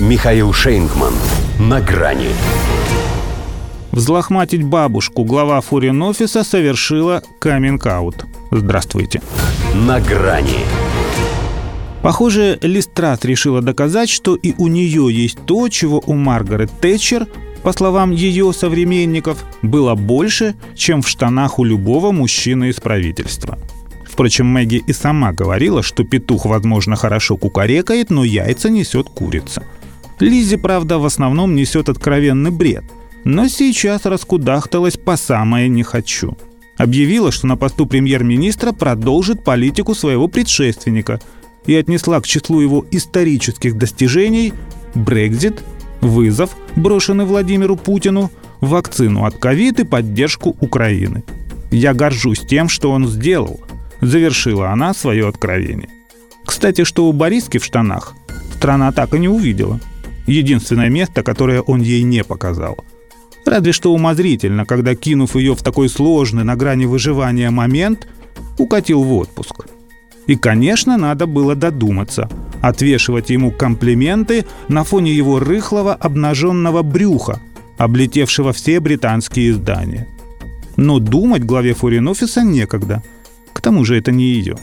Михаил Шейнгман. На грани. Взлохматить бабушку глава фурин-офиса совершила каминг-аут. Здравствуйте. На грани. Похоже, Листрат решила доказать, что и у нее есть то, чего у Маргарет Тэтчер, по словам ее современников, было больше, чем в штанах у любого мужчины из правительства. Впрочем, Мэгги и сама говорила, что петух, возможно, хорошо кукарекает, но яйца несет курица. Лиззи, правда, в основном несет откровенный бред, но сейчас раскудахталась по самое «не хочу». Объявила, что на посту премьер-министра продолжит политику своего предшественника и отнесла к числу его исторических достижений Брекзит, вызов, брошенный Владимиру Путину, вакцину от ковид и поддержку Украины. «Я горжусь тем, что он сделал», — завершила она свое откровение. Кстати, что у Бориски в штанах страна так и не увидела. Единственное место, которое он ей не показал. Разве что умозрительно, когда, кинув ее в такой сложный на грани выживания момент, укатил в отпуск. И, конечно, надо было додуматься, отвешивать ему комплименты на фоне его рыхлого обнаженного брюха, облетевшего все британские издания. Но думать главе форин-офиса некогда. К тому же это не ее.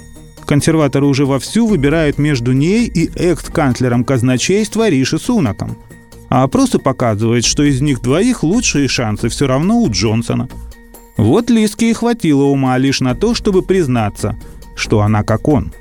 Консерваторы уже вовсю выбирают между ней и экс-канцлером казначейства Риши Сунаком. А опросы показывают, что из них двоих лучшие шансы все равно у Джонсона. Вот Лиске и хватило ума лишь на то, чтобы признаться, что она как он.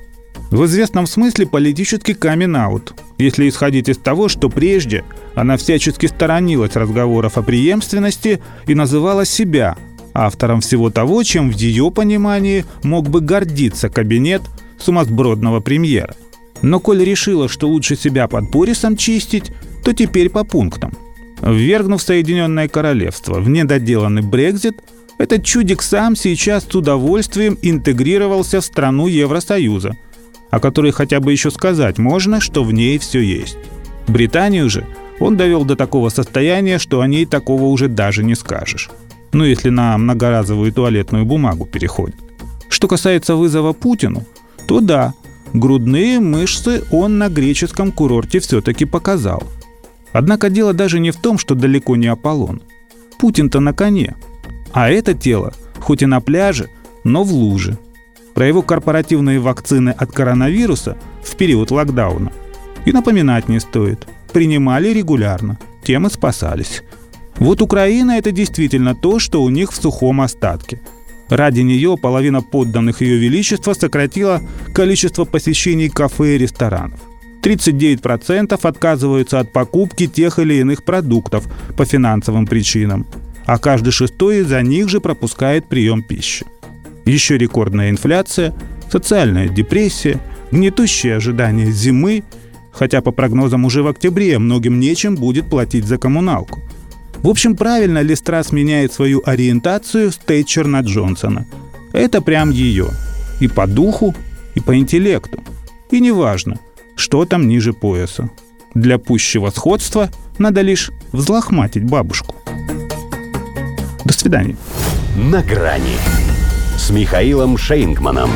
В известном смысле политический камин-аут, если исходить из того, что прежде она всячески сторонилась разговоров о преемственности и называла себя автором всего того, чем в ее понимании мог бы гордиться кабинет сумасбродного премьера. Но коль решила, что лучше себя под Борисом чистить, то теперь по пунктам. Ввергнув Соединенное Королевство в недоделанный Брекзит, этот чудик сам сейчас с удовольствием интегрировался в страну Евросоюза, о которой хотя бы еще сказать можно, что в ней все есть. Британию же он довел до такого состояния, что о ней такого уже даже не скажешь. Ну, если на многоразовую туалетную бумагу переходит. Что касается вызова Путину – то да, грудные мышцы он на греческом курорте все-таки показал. Однако дело даже не в том, что далеко не Аполлон. Путин-то на коне. А это тело, хоть и на пляже, но в луже. Про его корпоративные вакцины от коронавируса в период локдауна и напоминать не стоит. Принимали регулярно, тем и спасались. Вот Украина – это действительно то, что у них в сухом остатке – Ради нее половина подданных Ее Величества сократила количество посещений кафе и ресторанов. 39% отказываются от покупки тех или иных продуктов по финансовым причинам, а каждый шестой из-за них же пропускает прием пищи. Еще рекордная инфляция, социальная депрессия, гнетущее ожидание зимы, хотя по прогнозам уже в октябре многим нечем будет платить за коммуналку – в общем, правильно Листрас меняет свою ориентацию с Тэтчер на Джонсона. Это прям ее. И по духу, и по интеллекту. И неважно, что там ниже пояса. Для пущего сходства надо лишь взлохматить бабушку. До свидания. На грани с Михаилом Шейнгманом.